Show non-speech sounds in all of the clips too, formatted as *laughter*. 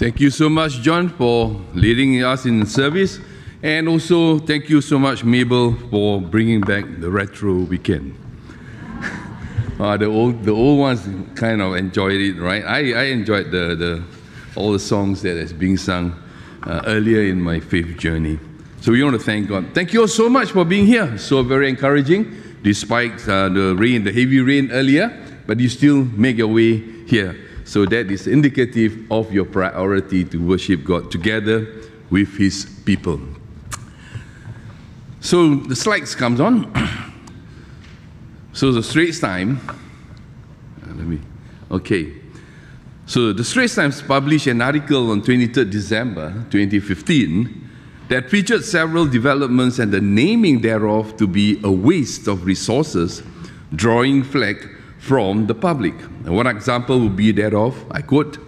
Thank you so much, John, for leading us in service. And also, thank you so much, Mabel, for bringing back the retro weekend. uh, *laughs* the, old, the old ones kind of enjoyed it, right? I, I enjoyed the, the, all the songs that is being sung uh, earlier in my faith journey. So we want to thank God. Thank you all so much for being here. So very encouraging, despite uh, the rain, the heavy rain earlier, but you still make your way here. So that is indicative of your priority to worship God together with His people. So the slides comes on. so the Straits Time. Uh, let me. Okay. So the Straits Times published an article on 23rd December 2015 that featured several developments and the naming thereof to be a waste of resources, drawing flack from the public. And one example would be that of, I quote,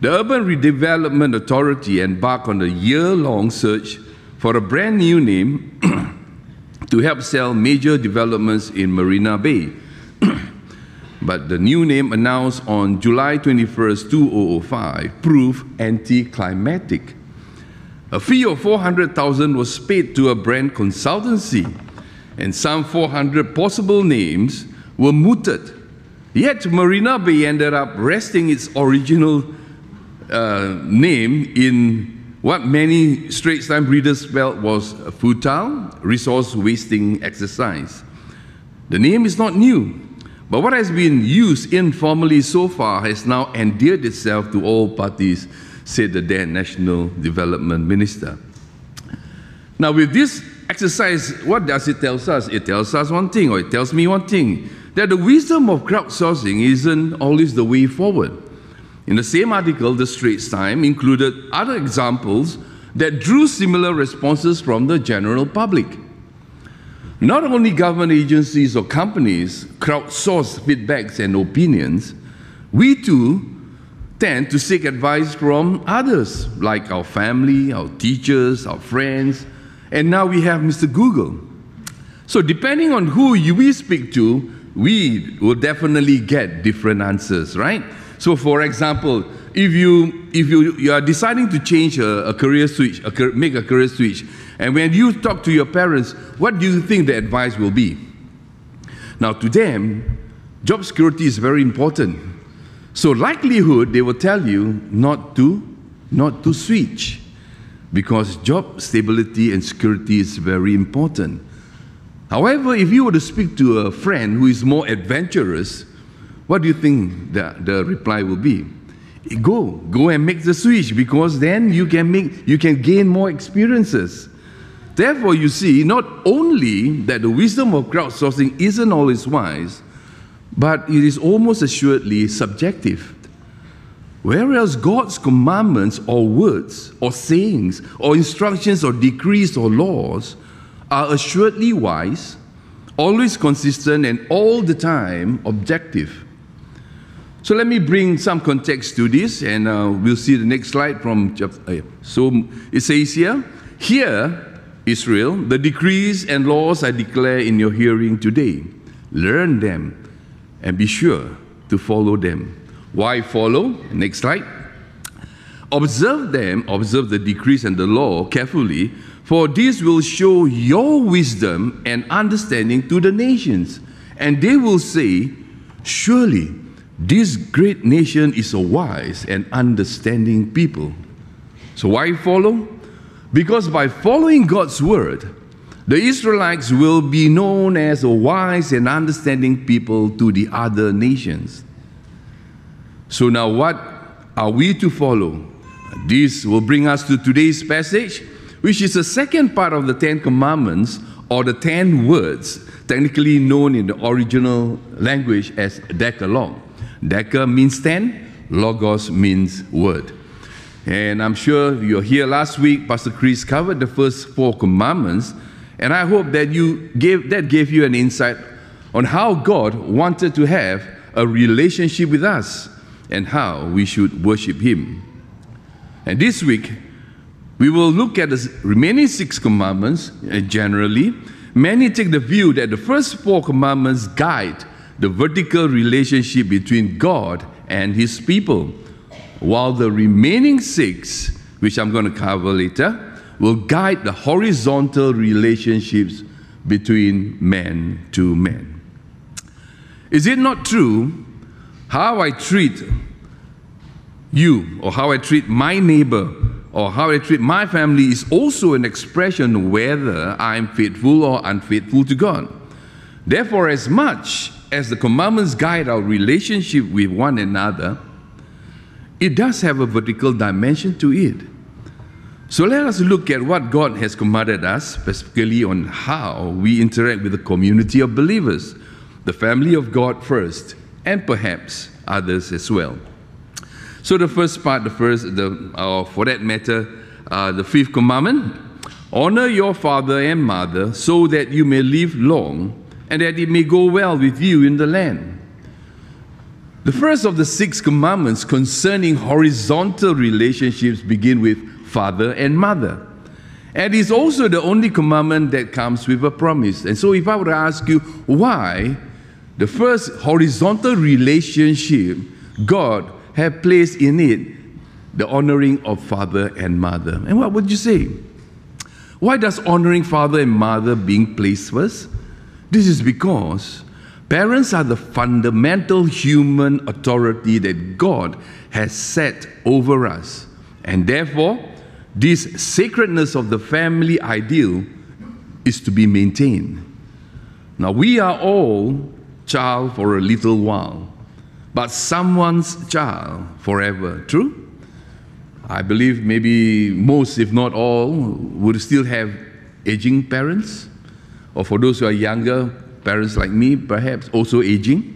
the Urban Redevelopment Authority embarked on a year long search for a brand new name *clears throat* to help sell major developments in Marina Bay. *clears throat* but the new name announced on July 21st, 2005 proved anticlimactic. A fee of 400,000 was paid to a brand consultancy, and some 400 possible names were mooted. Yet Marina Bay ended up resting its original uh, name in what many Straits Time readers felt was a futile, resource wasting exercise. The name is not new, but what has been used informally so far has now endeared itself to all parties said the then National Development Minister. Now, with this exercise, what does it tell us? It tells us one thing, or it tells me one thing that the wisdom of crowdsourcing isn't always the way forward. In the same article, the Straits Time included other examples that drew similar responses from the general public. Not only government agencies or companies crowdsource feedbacks and opinions, we too tend to seek advice from others, like our family, our teachers, our friends, and now we have Mr. Google. So, depending on who we speak to, we will definitely get different answers, right? So, for example, if you if you, you are deciding to change a, a career switch, a, make a career switch, and when you talk to your parents, what do you think the advice will be? Now, to them, job security is very important. So likelihood they will tell you not to not to switch because job stability and security is very important. However, if you were to speak to a friend who is more adventurous, what do you think the, the reply will be? Go, go and make the switch because then you can make you can gain more experiences. Therefore, you see, not only that the wisdom of crowdsourcing isn't always wise, but it is almost assuredly subjective. Whereas God's commandments or words or sayings or instructions or decrees or laws are assuredly wise, always consistent, and all the time objective. So let me bring some context to this, and uh, we'll see the next slide from. Uh, so it says here, Hear, Israel, the decrees and laws I declare in your hearing today. Learn them and be sure to follow them. Why follow? Next slide. Observe them, observe the decrees and the law carefully, for this will show your wisdom and understanding to the nations. And they will say, Surely this great nation is a wise and understanding people. So, why follow? Because by following God's word, the Israelites will be known as a wise and understanding people to the other nations. So, now what are we to follow? This will bring us to today's passage, which is the second part of the Ten Commandments or the Ten Words, technically known in the original language as Decalogue. Deca means ten, Logos means word. And I'm sure you're here last week, Pastor Chris covered the first four commandments and I hope that you gave, that gave you an insight on how God wanted to have a relationship with us and how we should worship Him. And this week, we will look at the remaining six commandments uh, generally. Many take the view that the first four commandments guide the vertical relationship between God and His people. while the remaining six, which I'm going to cover later, will guide the horizontal relationships between man to man. Is it not true how I treat you or how I treat my neighbor or how I treat my family is also an expression whether I'm faithful or unfaithful to God. Therefore, as much as the commandments guide our relationship with one another, it does have a vertical dimension to it. So let us look at what God has commanded us, specifically on how we interact with the community of believers, the family of God first, and perhaps others as well. So the first part, the first, the, uh, for that matter, uh, the fifth commandment, honor your father and mother so that you may live long and that it may go well with you in the land. The first of the six commandments concerning horizontal relationships begin with father and mother. And it's also the only commandment that comes with a promise. And so, if I were to ask you why the first horizontal relationship God had placed in it the honoring of father and mother, and what would you say? Why does honoring father and mother being placed first? This is because parents are the fundamental human authority that God has set over us. And therefore, this sacredness of the family ideal is to be maintained. Now, we are all child for a little while, but someone's child forever. True? I believe maybe most, if not all, would still have aging parents, or for those who are younger, parents like me, perhaps also aging.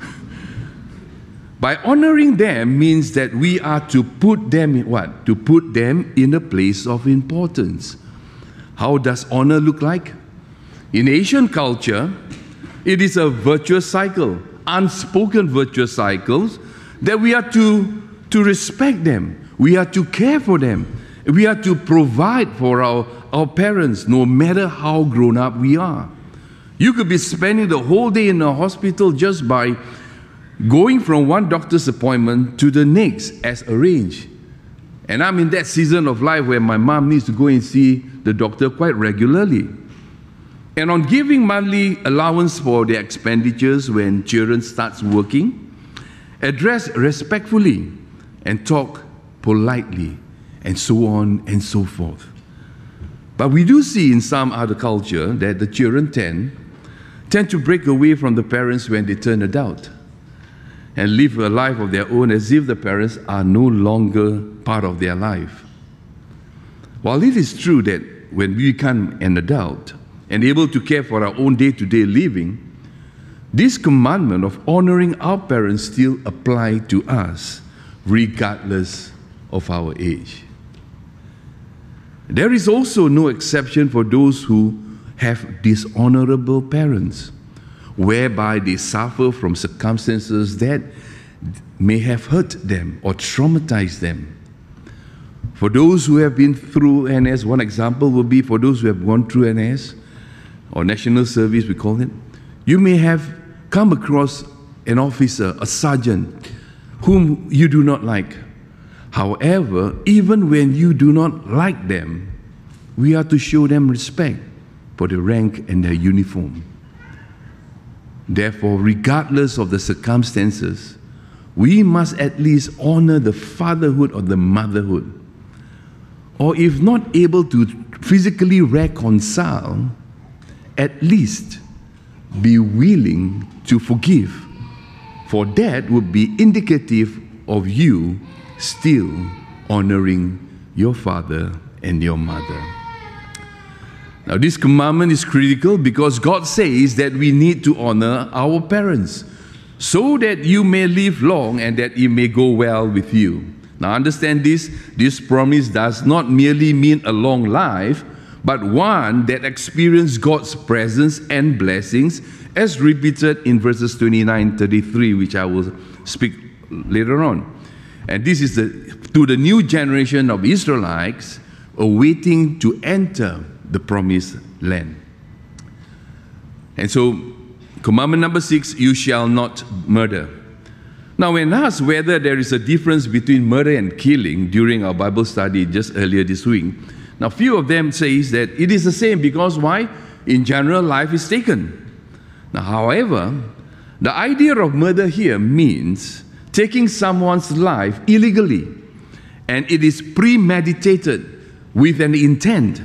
*laughs* By honoring them means that we are to put them in what? To put them in a place of importance. How does honor look like? In Asian culture, it is a virtuous cycle, unspoken virtuous cycles, that we are to, to respect them, we are to care for them, we are to provide for our, our parents, no matter how grown up we are. You could be spending the whole day in a hospital just by going from one doctor's appointment to the next as arranged. And I'm in that season of life where my mom needs to go and see the doctor quite regularly. And on giving monthly allowance for their expenditures when children starts working, address respectfully and talk politely and so on and so forth. But we do see in some other culture that the children tend tend to break away from the parents when they turn adult and live a life of their own as if the parents are no longer part of their life. While it is true that when we become an adult and able to care for our own day to day living, this commandment of honoring our parents still apply to us regardless of our age. There is also no exception for those who have dishonorable parents whereby they suffer from circumstances that may have hurt them or traumatized them. For those who have been through NS, one example would be for those who have gone through NS or national service, we call it, you may have come across an officer, a sergeant, whom you do not like. However, even when you do not like them, we are to show them respect for their rank and their uniform. Therefore, regardless of the circumstances, we must at least honor the fatherhood or the motherhood. Or if not able to physically reconcile, at least be willing to forgive. For that would be indicative of you still honoring your father and your mother. Now, this commandment is critical because God says that we need to honor our parents so that you may live long and that it may go well with you. Now, understand this this promise does not merely mean a long life, but one that experienced God's presence and blessings, as repeated in verses 29 33, which I will speak later on. And this is the, to the new generation of Israelites awaiting to enter the promised land. And so, commandment number six you shall not murder. Now, when asked whether there is a difference between murder and killing during our Bible study just earlier this week, now few of them says that it is the same because why? In general, life is taken. Now, however, the idea of murder here means taking someone's life illegally, and it is premeditated with an intent,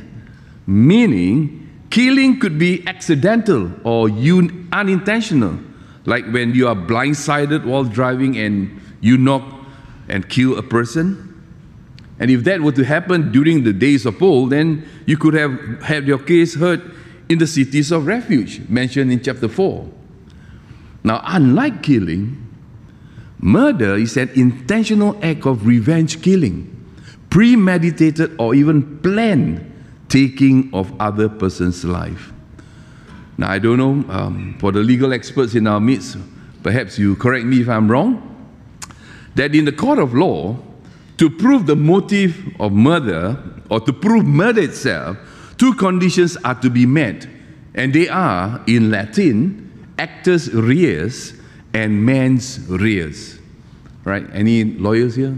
meaning killing could be accidental or un- unintentional, like when you are blindsided while driving and you knock and kill a person. And if that were to happen during the days of old, then you could have had your case heard in the cities of refuge, mentioned in chapter 4. Now, unlike killing, murder is an intentional act of revenge killing, premeditated or even planned taking of other person's life. Now, I don't know, um, for the legal experts in our midst, perhaps you correct me if I'm wrong, that in the court of law, to prove the motive of murder or to prove murder itself, two conditions are to be met, and they are, in Latin, actus reus and mens rea. Right? Any lawyers here?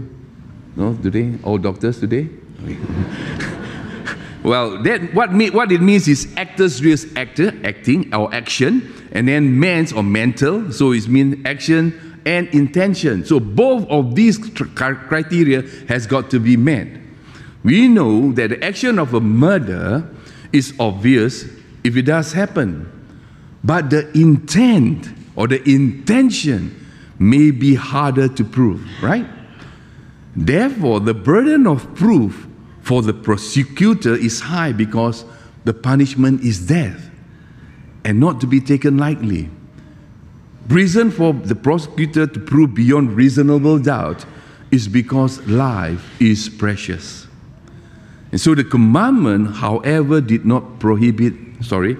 No, today? All doctors today? *laughs* well, that, what, what it means is actus reus, actor, acting or action, and then mens or mental, so it means action and intention. So both of these criteria has got to be met. We know that the action of a murder is obvious if it does happen. But the intent or the intention may be harder to prove, right? Therefore, the burden of proof for the prosecutor is high because the punishment is death and not to be taken lightly. Reason for the prosecutor to prove beyond reasonable doubt is because life is precious. And so the commandment, however, did not prohibit, sorry,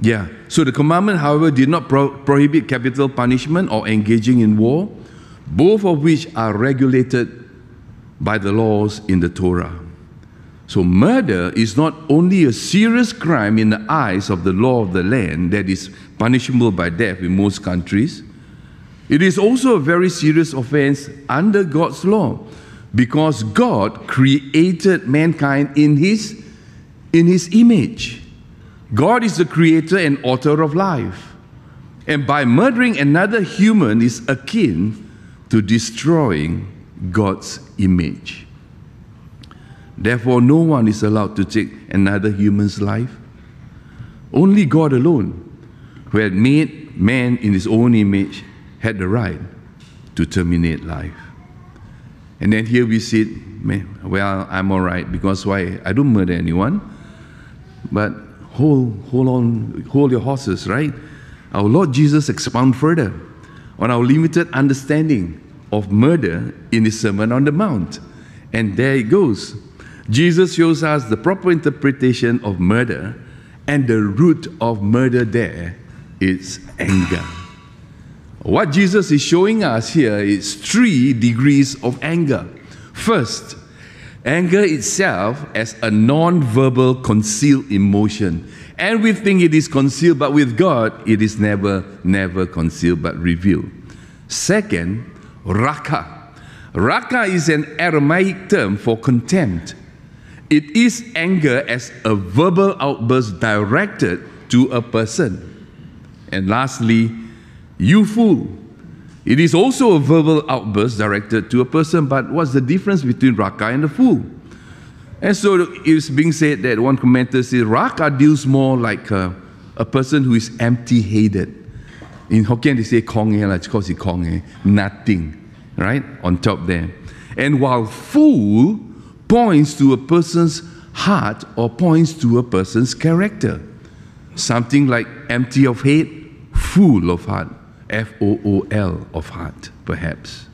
yeah. So the commandment, however, did not pro- prohibit capital punishment or engaging in war, both of which are regulated by the laws in the Torah. So murder is not only a serious crime in the eyes of the law of the land that is punishable by death in most countries, it is also a very serious offense under God's law because God created mankind in his in his image. God is the creator and author of life. And by murdering another human is akin to destroying God's image. Therefore, no one is allowed to take another human's life. Only God alone, who had made man in his own image, had the right to terminate life. And then here we sit, well, I'm all right because why? I don't murder anyone. But hold, hold on, hold your horses, right? Our Lord Jesus expound further on our limited understanding of murder in his Sermon on the Mount. And there it goes. Jesus shows us the proper interpretation of murder, and the root of murder there is anger. What Jesus is showing us here is three degrees of anger. First, Anger itself as a non verbal concealed emotion. And we think it is concealed, but with God, it is never, never concealed but revealed. Second, raka. Raka is an Aramaic term for contempt. It is anger as a verbal outburst directed to a person. And lastly, you fool it is also a verbal outburst directed to a person, but what's the difference between raka and the fool? And so it's being said that one commentator says raka deals more like a, a person who is empty headed. In Hokkien, they say kong e, it's it's kong nothing, right? On top there. And while fool points to a person's heart or points to a person's character. Something like empty of head, full of heart. F O O L of heart, perhaps.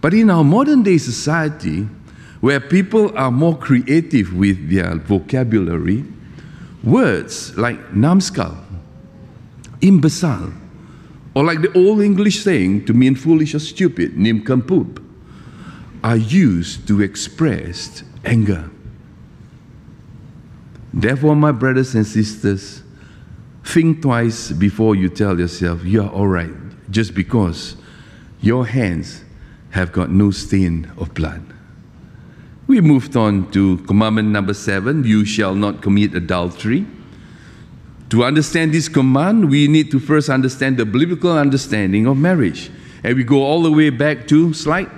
But in our modern day society, where people are more creative with their vocabulary, words like numbskull, imbecile, or like the old English saying to mean foolish or stupid, nincompoop, are used to express anger. Therefore, my brothers and sisters, Think twice before you tell yourself, you're all right. just because your hands have got no stain of blood. We moved on to commandment number seven you shall not commit adultery. To understand this command, we need to first understand the biblical understanding of marriage. And we go all the way back to slide.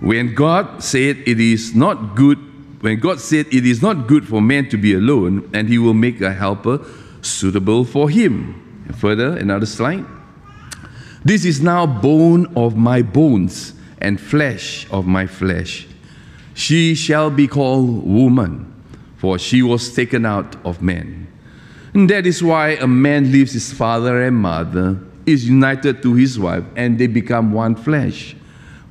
When God said it is not good, when God said it is not good for man to be alone, and he will make a helper suitable for him. And further, another slide. This is now bone of my bones and flesh of my flesh. She shall be called woman, for she was taken out of man. And that is why a man leaves his father and mother, is united to his wife, and they become one flesh.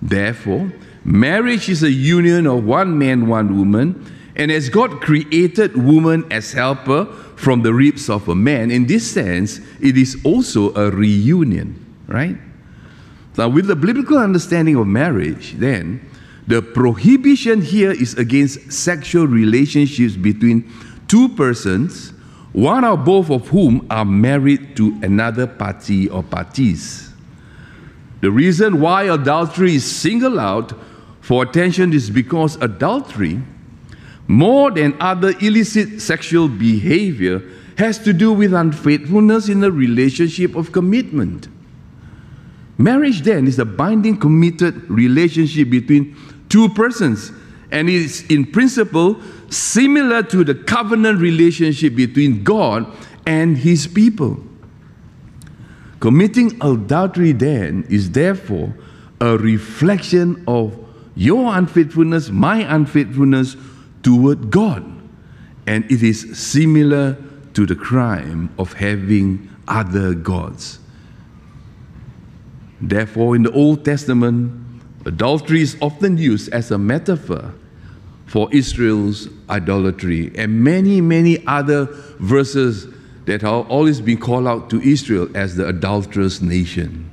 Therefore, marriage is a union of one man, one woman, and as God created woman as helper from the ribs of a man, in this sense, it is also a reunion right? Now, with the biblical understanding of marriage, then, the prohibition here is against sexual relationships between two persons, one or both of whom are married to another party or parties. The reason why adultery is singled out for attention is because adultery, more than other illicit sexual behavior, has to do with unfaithfulness in a relationship of commitment. Marriage then is a binding, committed relationship between two persons, and is in principle similar to the covenant relationship between God and his people. Committing adultery then is therefore a reflection of your unfaithfulness, my unfaithfulness toward God. And it is similar to the crime of having other gods. Therefore, in the Old Testament, adultery is often used as a metaphor for Israel's idolatry, and many, many other verses that have always been called out to Israel as the adulterous nation.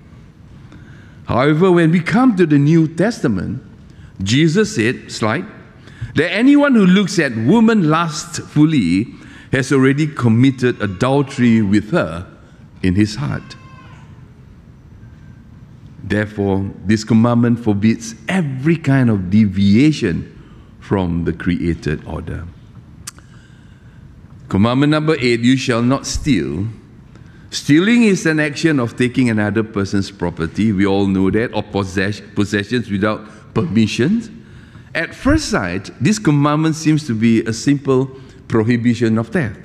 However, when we come to the New Testament, Jesus said, slide, that anyone who looks at woman lustfully has already committed adultery with her in his heart. Therefore, this commandment forbids every kind of deviation from the created order. Commandment number eight you shall not steal. Stealing is an action of taking another person's property. We all know that, or possess- possessions without permission. At first sight, this commandment seems to be a simple prohibition of theft.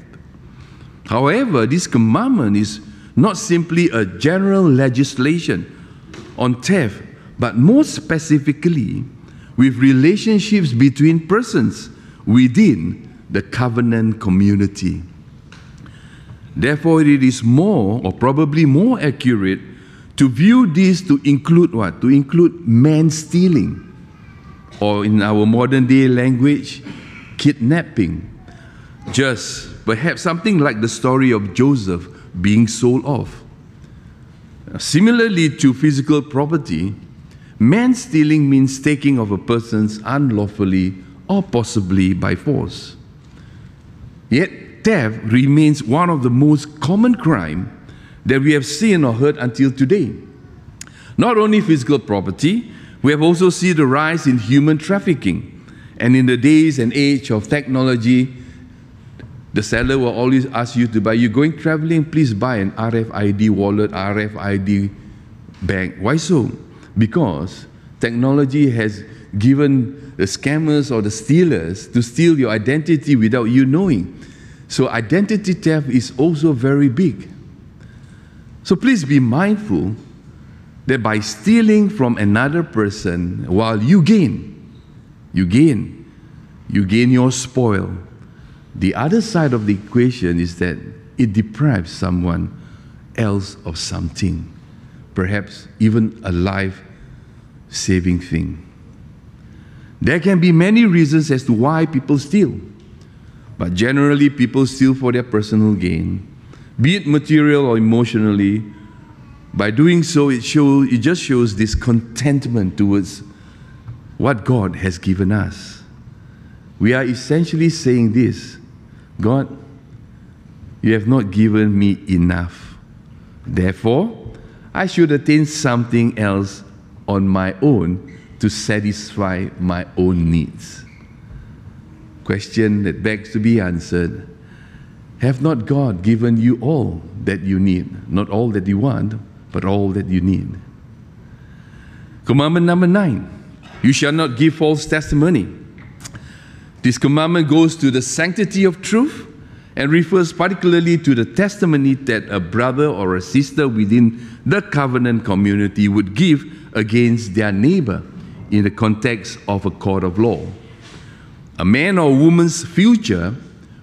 However, this commandment is not simply a general legislation on theft, but more specifically with relationships between persons within the covenant community. Therefore, it is more, or probably more accurate, to view this to include what? To include man stealing, or in our modern day language, kidnapping. Just perhaps something like the story of Joseph being sold off. Similarly to physical property, man stealing means taking of a person's unlawfully or possibly by force. Yet theft remains one of the most common crime that we have seen or heard until today. Not only physical property, we have also seen the rise in human trafficking. And in the days and age of technology, the seller will always ask you to buy. You're going traveling, please buy an RFID wallet, RFID bag. Why so? Because technology has given the scammers or the stealers to steal your identity without you knowing. So identity theft is also very big. So please be mindful that by stealing from another person while you gain, you gain, you gain your spoil the other side of the equation is that it deprives someone else of something, perhaps even a life saving thing. There can be many reasons as to why people steal, but generally, people steal for their personal gain, be it material or emotionally. By doing so, it, show, it just shows this discontentment towards what God has given us. We are essentially saying this God, you have not given me enough. Therefore, I should attain something else on my own to satisfy my own needs. Question that begs to be answered Have not God given you all that you need? Not all that you want, but all that you need. Commandment number nine You shall not give false testimony. This commandment goes to the sanctity of truth and refers particularly to the testimony that a brother or a sister within the covenant community would give against their neighbor in the context of a court of law. A man or woman's future,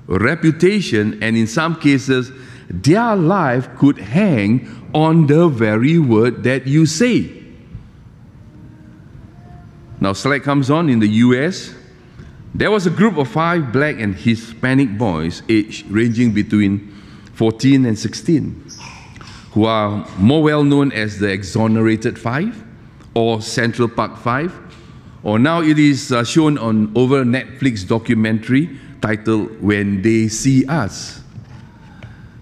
reputation, and in some cases, their life could hang on the very word that you say. Now, slide comes on in the US. There was a group of five black and Hispanic boys, aged ranging between 14 and 16, who are more well known as the Exonerated Five or Central Park Five, or now it is uh, shown on over Netflix documentary titled When They See Us.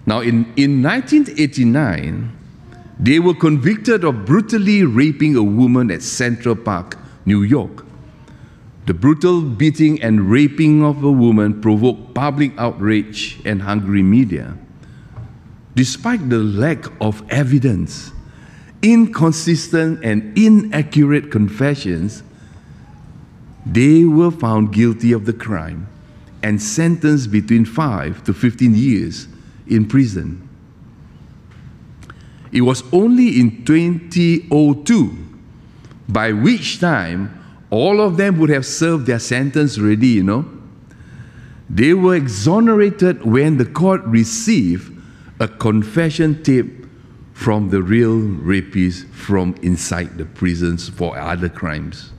Now, in, in 1989, they were convicted of brutally raping a woman at Central Park, New York. The brutal beating and raping of a woman provoked public outrage and hungry media. Despite the lack of evidence, inconsistent and inaccurate confessions, they were found guilty of the crime and sentenced between 5 to 15 years in prison. It was only in 2002, by which time all of them would have served their sentence already, you know. They were exonerated when the court received a confession tape from the real rapists from inside the prisons for other crimes.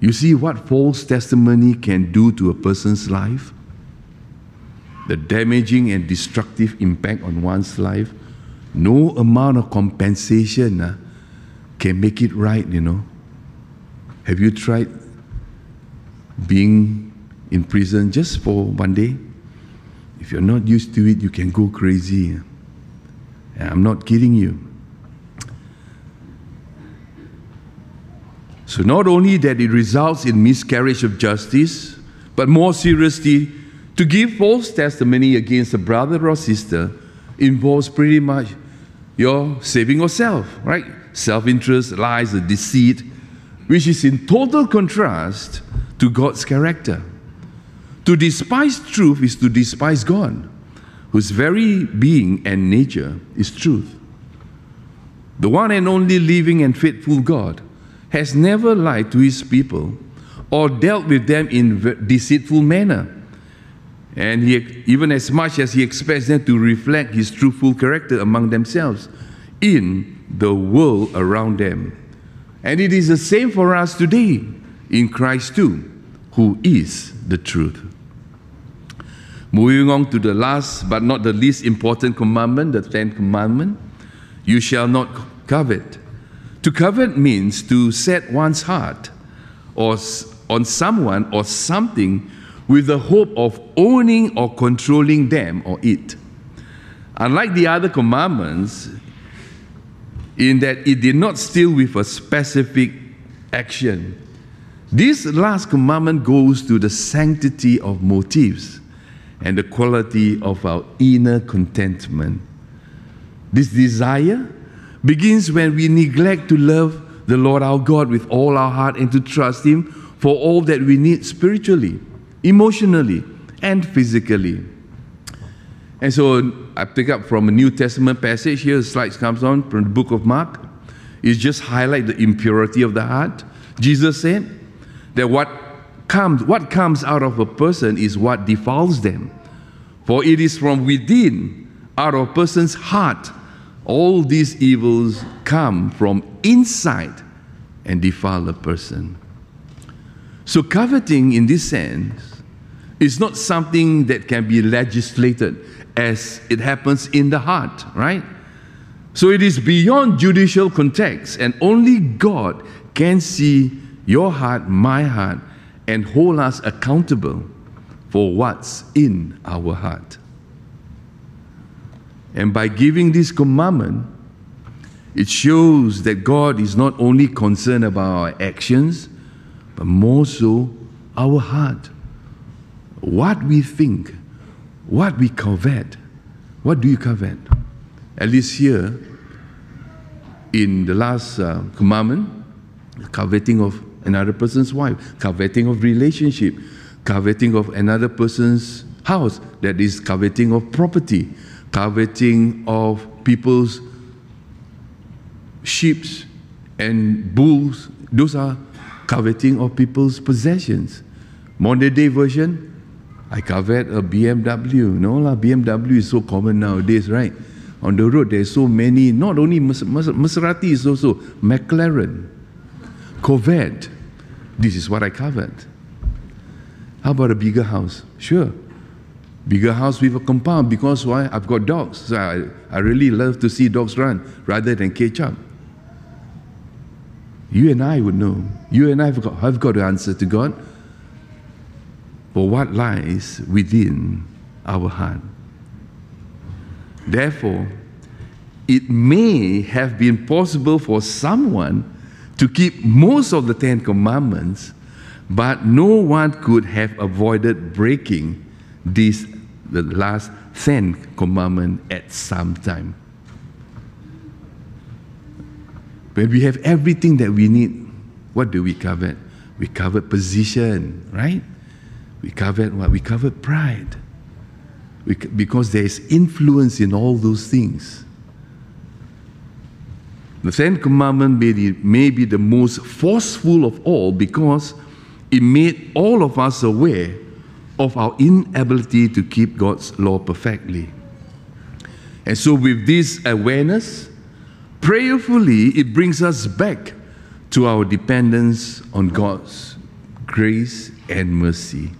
You see what false testimony can do to a person's life? The damaging and destructive impact on one's life. No amount of compensation uh, can make it right, you know. Have you tried being in prison just for one day? If you're not used to it, you can go crazy. I'm not kidding you. So, not only that it results in miscarriage of justice, but more seriously, to give false testimony against a brother or sister involves pretty much your saving yourself, right? Self interest, lies, and deceit, which is in total contrast to God's character. To despise truth is to despise God, whose very being and nature is truth. The one and only living and faithful God has never lied to his people or dealt with them in deceitful manner. And he, even as much as he expects them to reflect his truthful character among themselves in the world around them. And it is the same for us today in Christ too, who is the truth. Moving on to the last but not the least important commandment, the tenth commandment you shall not covet. To covet means to set one's heart or on someone or something with the hope of owning or controlling them or it. Unlike the other commandments, in that it did not steal with a specific action. This last commandment goes to the sanctity of motives and the quality of our inner contentment. This desire begins when we neglect to love the Lord our God with all our heart and to trust Him for all that we need spiritually, emotionally, and physically. And so I pick up from a New Testament passage here, the slides comes on from the book of Mark. It just highlight the impurity of the heart. Jesus said that what comes, what comes out of a person is what defiles them. For it is from within, out of a person's heart, all these evils come from inside and defile a person. So coveting in this sense is not something that can be legislated as it happens in the heart, right? So it is beyond judicial context, and only God can see your heart, my heart, and hold us accountable for what's in our heart. And by giving this commandment, It shows that God is not only concerned about our actions, but more so our heart. What we think, what we covet. What do you covet? At least here, in the last uh, commandment, coveting of another person's wife, coveting of relationship, coveting of another person's house, that is coveting of property, coveting of people's sheep and bulls. Those are coveting of people's possessions. Modern day version, I covet a BMW. No lah, BMW is so common nowadays, right? On the road, there's so many, not only Maserati is also McLaren, Corvette. This is what I covered. How about a bigger house? Sure. Bigger house with a compound because why? I've got dogs. So I, I really love to see dogs run rather than catch up. You and I would know. You and I have got, have got to answer to God for what lies within our heart. Therefore, it may have been possible for someone to keep most of the Ten Commandments, but no one could have avoided breaking this, the last Ten Commandment at some time. When we have everything that we need, what do we covet? We covet position, right? We covet what? We covet pride. We, because there is influence in all those things. The Ten Commandment may may be the most forceful of all because it made all of us aware of our inability to keep God's law perfectly. And so, with this awareness, prayerfully, it brings us back to our dependence on God's grace and mercy.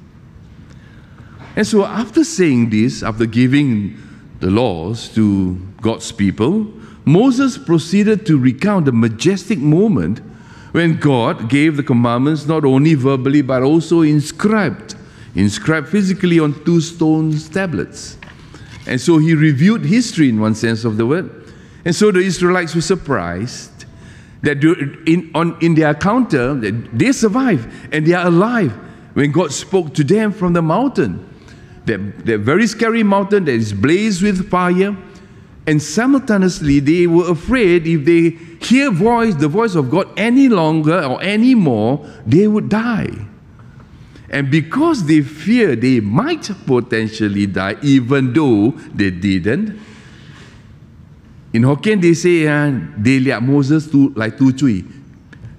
And so, after saying this, after giving the laws to God's people, Moses proceeded to recount the majestic moment when God gave the commandments not only verbally but also inscribed, inscribed physically on two stone tablets. And so he reviewed history in one sense of the word. And so the Israelites were surprised that in, on, in their encounter, they survived and they are alive when God spoke to them from the mountain that, that very scary mountain that is blazed with fire. And simultaneously, they were afraid if they hear voice, the voice of God any longer or any more, they would die. And because they fear they might potentially die, even though they didn't, in Hokkien they say, uh, they liat Moses to, like tu chui.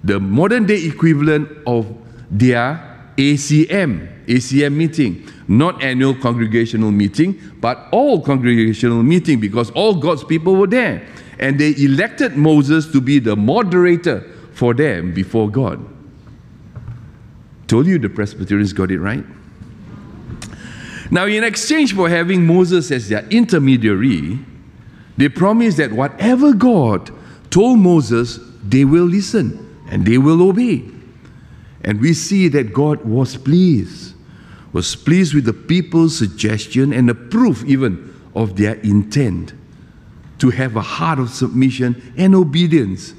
The modern day equivalent of their ACM, ACM meeting not annual congregational meeting, but all congregational meeting because all God's people were there. And they elected Moses to be the moderator for them before God. Told you the Presbyterians got it right. Now, in exchange for having Moses as their intermediary, they promised that whatever God told Moses, they will listen and they will obey. And we see that God was pleased was pleased with the people's suggestion and approved even of their intent to have a heart of submission and obedience,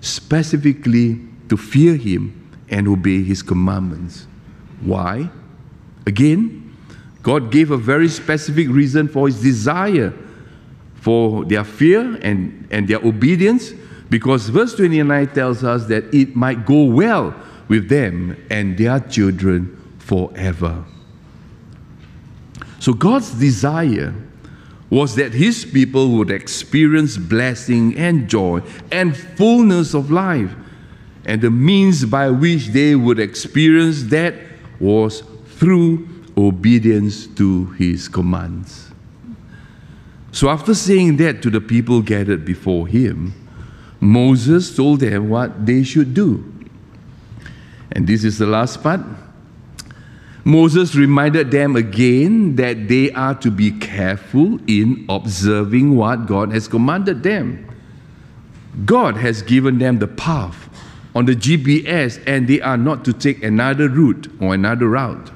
specifically to fear Him and obey His commandments. Why? Again, God gave a very specific reason for His desire for their fear and, and their obedience, because verse 29 tells us that it might go well with them and their children forever. So God's desire was that his people would experience blessing and joy and fullness of life. And the means by which they would experience that was through obedience to his commands. So, after saying that to the people gathered before him, Moses told them what they should do. And this is the last part. Moses reminded them again that they are to be careful in observing what God has commanded them. God has given them the path on the GPS, and they are not to take another route or another route.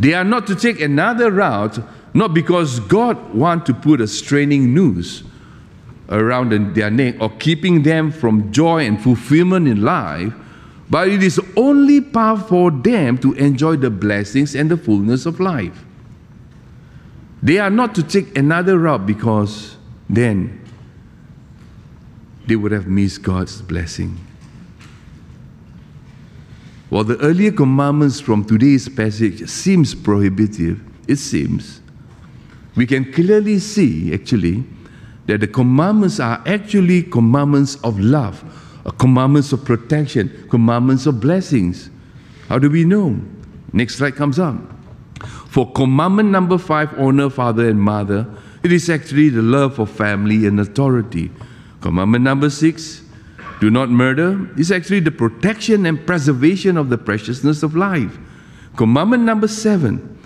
They are not to take another route, not because God wants to put a straining noose around their neck or keeping them from joy and fulfillment in life, but it is only path for them to enjoy the blessings and the fullness of life. They are not to take another route because then they would have missed God's blessing. While the earlier commandments from today's passage seems prohibitive, it seems, we can clearly see actually that the commandments are actually commandments of love, commandments of protection, commandments of blessings. How do we know? Next slide comes up. For commandment number five, honor father and mother, it is actually the love of family and authority. Commandment number six, do not murder is actually the protection and preservation of the preciousness of life. Commandment number seven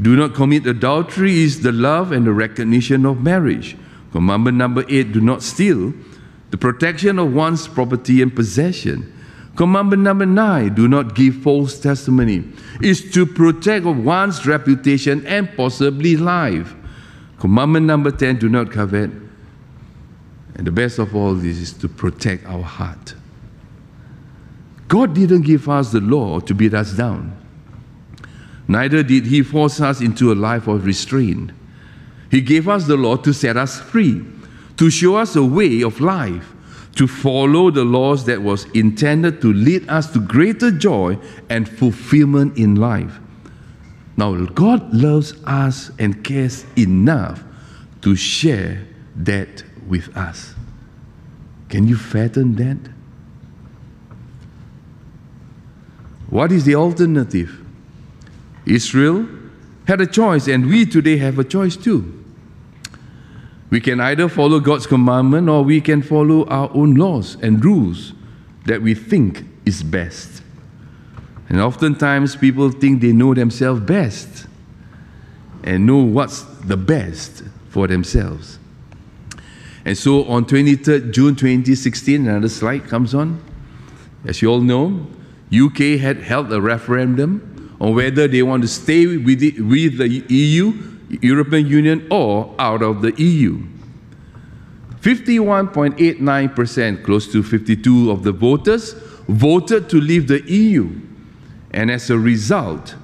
do not commit adultery is the love and the recognition of marriage. Commandment number eight do not steal the protection of one's property and possession. Commandment number nine do not give false testimony is to protect one's reputation and possibly life. Commandment number 10 do not covet and the best of all this is to protect our heart. God didn't give us the law to beat us down. Neither did He force us into a life of restraint. He gave us the law to set us free, to show us a way of life, to follow the laws that was intended to lead us to greater joy and fulfillment in life. Now, God loves us and cares enough to share that with us. Can you fathom that? What is the alternative? Israel had a choice, and we today have a choice too. We can either follow God's commandment or we can follow our own laws and rules that we think is best. And oftentimes people think they know themselves best and know what's the best for themselves. And so on 23rd June 2016, another slide comes on. As you all know, UK had held a referendum on whether they want to stay with the, with the EU, European Union, or out of the EU. 51.89%, close to 52 of the voters, voted to leave the EU. And as a result,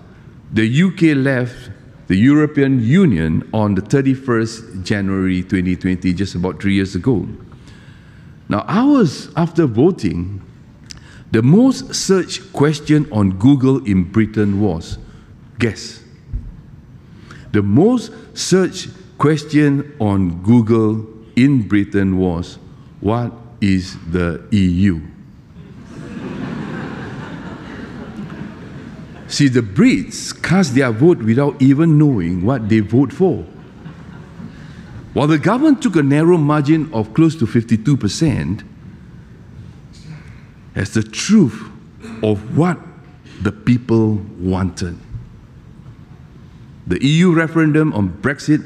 the UK left the European Union on the 31st January 2020, just about three years ago. Now, hours after voting, the most searched question on Google in Britain was guess. The most searched question on Google in Britain was what is the EU? See, the Brits cast their vote without even knowing what they vote for. While the government took a narrow margin of close to 52%, as the truth of what the people wanted. The EU referendum on Brexit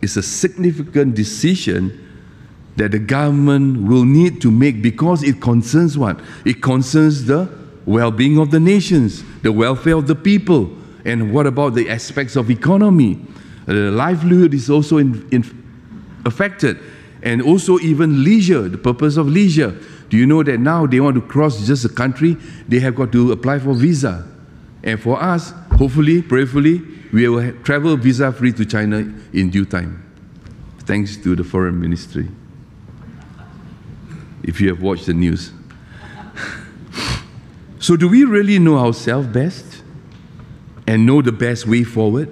is a significant decision that the government will need to make because it concerns what? It concerns the well-being of the nations, the welfare of the people, and what about the aspects of economy? The livelihood is also in, in affected, and also even leisure, the purpose of leisure. Do you know that now they want to cross just a country, they have got to apply for visa. And for us, hopefully, prayerfully, we will travel visa free to China in due time. Thanks to the foreign ministry. If you have watched the news. *laughs* So, do we really know ourselves best and know the best way forward?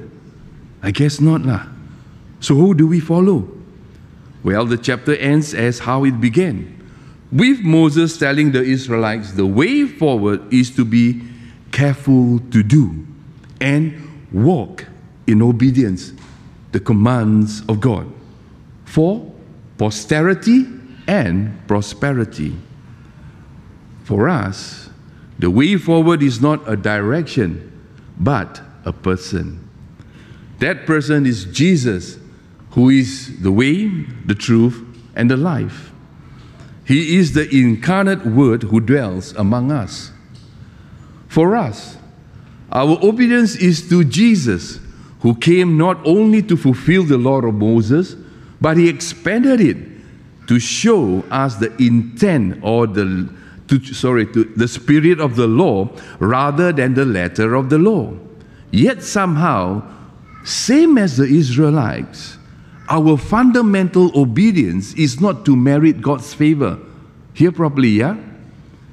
I guess not, lah. So, who do we follow? Well, the chapter ends as how it began with Moses telling the Israelites the way forward is to be careful to do and walk in obedience the commands of God for posterity and prosperity. For us, the way forward is not a direction, but a person. That person is Jesus, who is the way, the truth, and the life. He is the incarnate Word who dwells among us. For us, our obedience is to Jesus, who came not only to fulfill the law of Moses, but he expanded it to show us the intent or the to, sorry to the spirit of the law rather than the letter of the law. Yet somehow, same as the Israelites, our fundamental obedience is not to merit God's favor. Hear properly, yeah?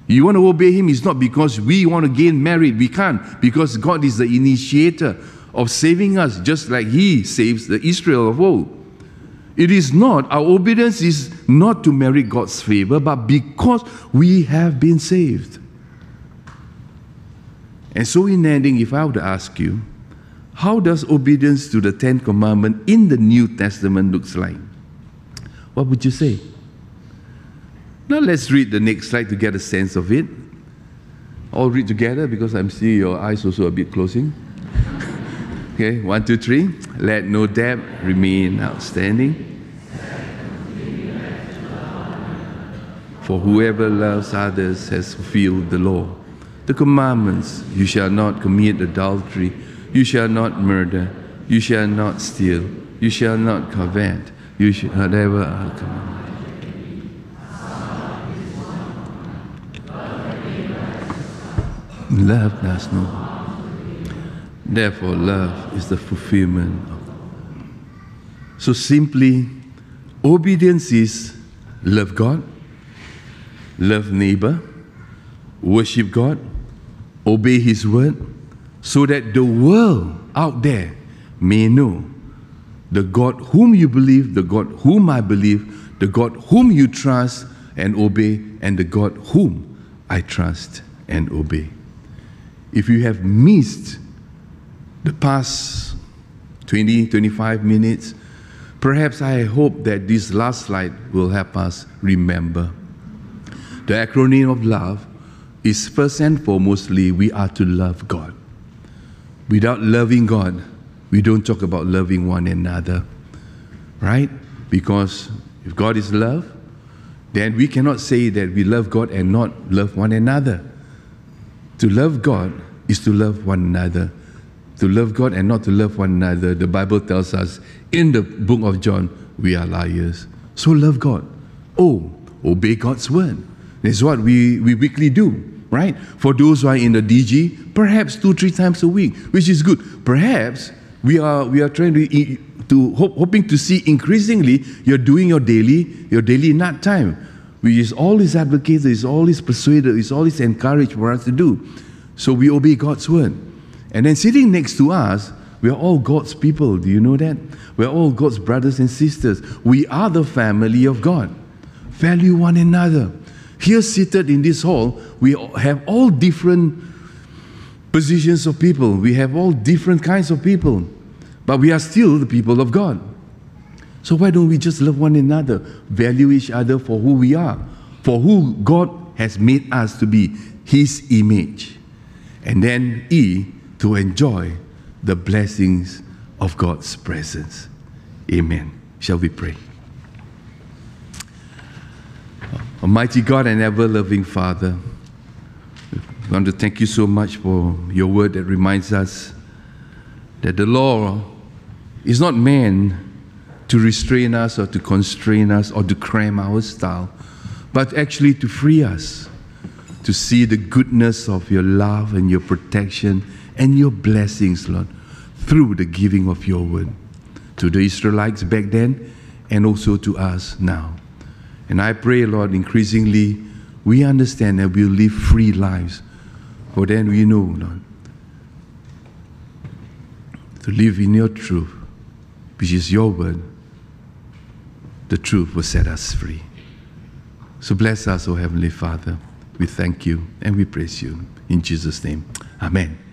You want to obey Him, it's not because we want to gain merit. We can't, because God is the initiator of saving us, just like He saves the Israel of old. It is not, our obedience is not to merit God's favor, but because we have been saved. And so, in ending, if I were to ask you, how does obedience to the Ten Commandments in the New Testament looks like? What would you say? Now let's read the next slide to get a sense of it. All read together because I'm seeing your eyes also a bit closing. *laughs* okay, one, two, three. Let no debt remain outstanding. For whoever loves others has fulfilled the law. The commandments you shall not commit adultery, you shall not murder, you shall not steal, you shall not covet, you shall whatever are commandments. Love does not. Therefore, love is the fulfillment of. So simply, obedience is love God, love neighbor, worship God, obey His word, so that the world out there may know the God whom you believe, the God whom I believe, the God whom you trust and obey, and the God whom I trust and obey. If you have missed the past 20, 25 minutes, perhaps I hope that this last slide will help us remember. The acronym of love is first and foremostly we are to love God. Without loving God, we don't talk about loving one another, right? Because if God is love, then we cannot say that we love God and not love one another. To love God is to love one another. To love God and not to love one another, the Bible tells us in the book of John, we are liars. So love God. Oh, obey God's word. That's what we, we weekly do, right? For those who are in the DG, perhaps two, three times a week, which is good. Perhaps we are, we are trying to, to hope, hoping to see increasingly you're doing your daily, your daily nap time, which is always advocated, is always persuaded, is always encouraged for us to do. So we obey God's word. And then sitting next to us, we are all God's people. Do you know that? We're all God's brothers and sisters. We are the family of God. Value one another. Here, seated in this hall, we have all different positions of people. We have all different kinds of people. But we are still the people of God. So why don't we just love one another, value each other for who we are, for who God has made us to be, His image. And then E, to enjoy the blessings of God's presence. Amen. Shall we pray? Almighty God and ever loving Father, we want to thank you so much for your word that reminds us that the law is not meant to restrain us or to constrain us or to cram our style, but actually to free us to see the goodness of your love and your protection and your blessings, Lord, through the giving of your word to the Israelites back then and also to us now. And I pray, Lord, increasingly we understand that we'll live free lives. For then we know, Lord, to live in your truth, which is your word, the truth will set us free. So bless us, O Heavenly Father. We thank you and we praise you. In Jesus' name, Amen.